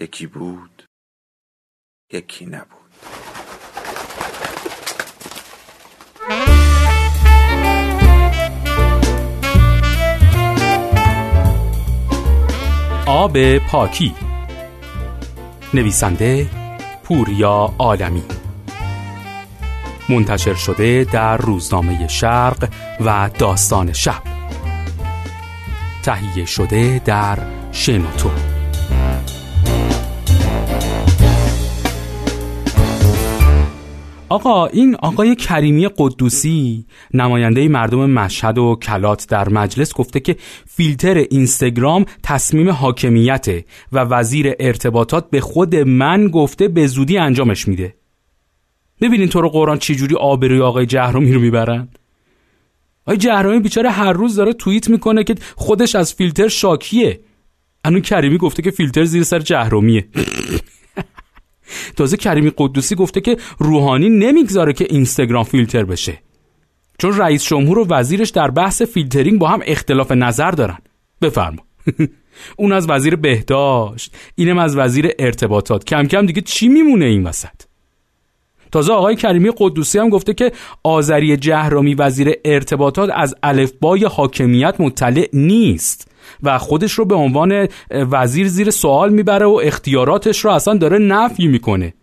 یکی بود یکی نبود. آب پاکی. نویسنده پوریا عالمی منتشر شده در روزنامه شرق و داستان شب. تهیه شده در شنوتو. آقا این آقای کریمی قدوسی نماینده مردم مشهد و کلات در مجلس گفته که فیلتر اینستاگرام تصمیم حاکمیته و وزیر ارتباطات به خود من گفته به زودی انجامش میده. ببینین تو رو قرآن چجوری آبروی آقای جهرومی رو می‌برن؟ آقای جهرومی بیچاره هر روز داره توییت می‌کنه که خودش از فیلتر شاکیه. انو کریمی گفته که فیلتر زیر سر جهرومیه تازه کریمی قدوسی گفته که روحانی نمی‌گذاره که اینستاگرام فیلتر بشه. چون رئیس جمهور و وزیرش در بحث فیلترینگ با هم اختلاف نظر دارن. بفرما. اون از وزیر بهداشت اینم از وزیر ارتباطات. کم کم دیگه چی میمونه این وسط؟ تازه آقای کریمی قدوسی هم گفته که آذری جهرامی وزیر ارتباطات از الفبای حاکمیت مطلع نیست و خودش رو به عنوان وزیر زیر سوال می‌بره و اختیاراتش رو اصلا داره نفی می‌کنه.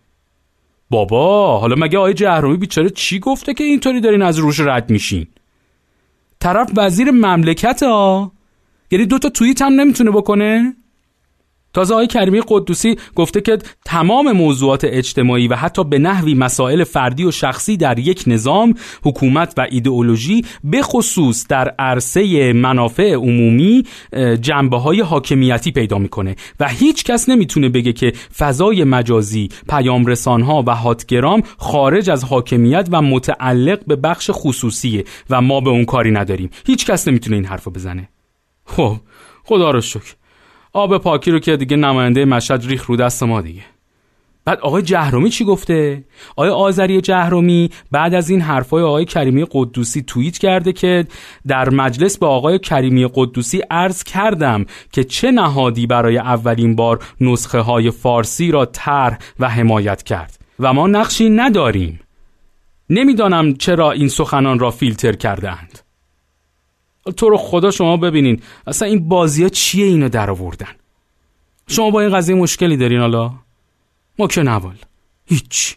بابا حالا مگه آقای جهرومی بیچاره چی گفته که اینطوری دارین از روش رد میشین؟ طرف وزیر مملکت ها؟ یعنی دوتا توییت هم نمی‌تونه بکنه؟ تازه آقای کریمی قدوسی گفته که تمام موضوعات اجتماعی و حتی به نحوی مسائل فردی و شخصی در یک نظام حکومت و ایدئولوژی به خصوص در عرصه منافع عمومی جنبه های حاکمیتی پیدا می‌کنه و هیچ کس نمی‌تونه بگه که فضای مجازی پیام ها و هاتگرام خارج از حاکمیت و متعلق به بخش خصوصیه و ما به اون کاری نداریم. هیچ کس نمی‌تونه این حرفو بزنه. خب خدا رو شکر. آب پاکی رو که دیگه نماینده مشهد ریخ رو دست ما دیگه. بعد آقای جهرومی چی گفته؟ آقای آذری جهرومی بعد از این حرفای آقای کریمی قدوسی توییت کرده که در مجلس به آقای کریمی قدوسی عرض کردم که چه نهادی برای اولین بار نسخه های فارسی را طرح و حمایت کرد. و ما نقشی نداریم. نمی‌دانم چرا این سخنان را فیلتر کردند تو رو خدا شما ببینین. اصلا این بازی ها چیه اینو در آوردن شما با این قضیه مشکلی دارین حالا؟ ما که نوال هیچ.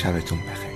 شبتون بخیر.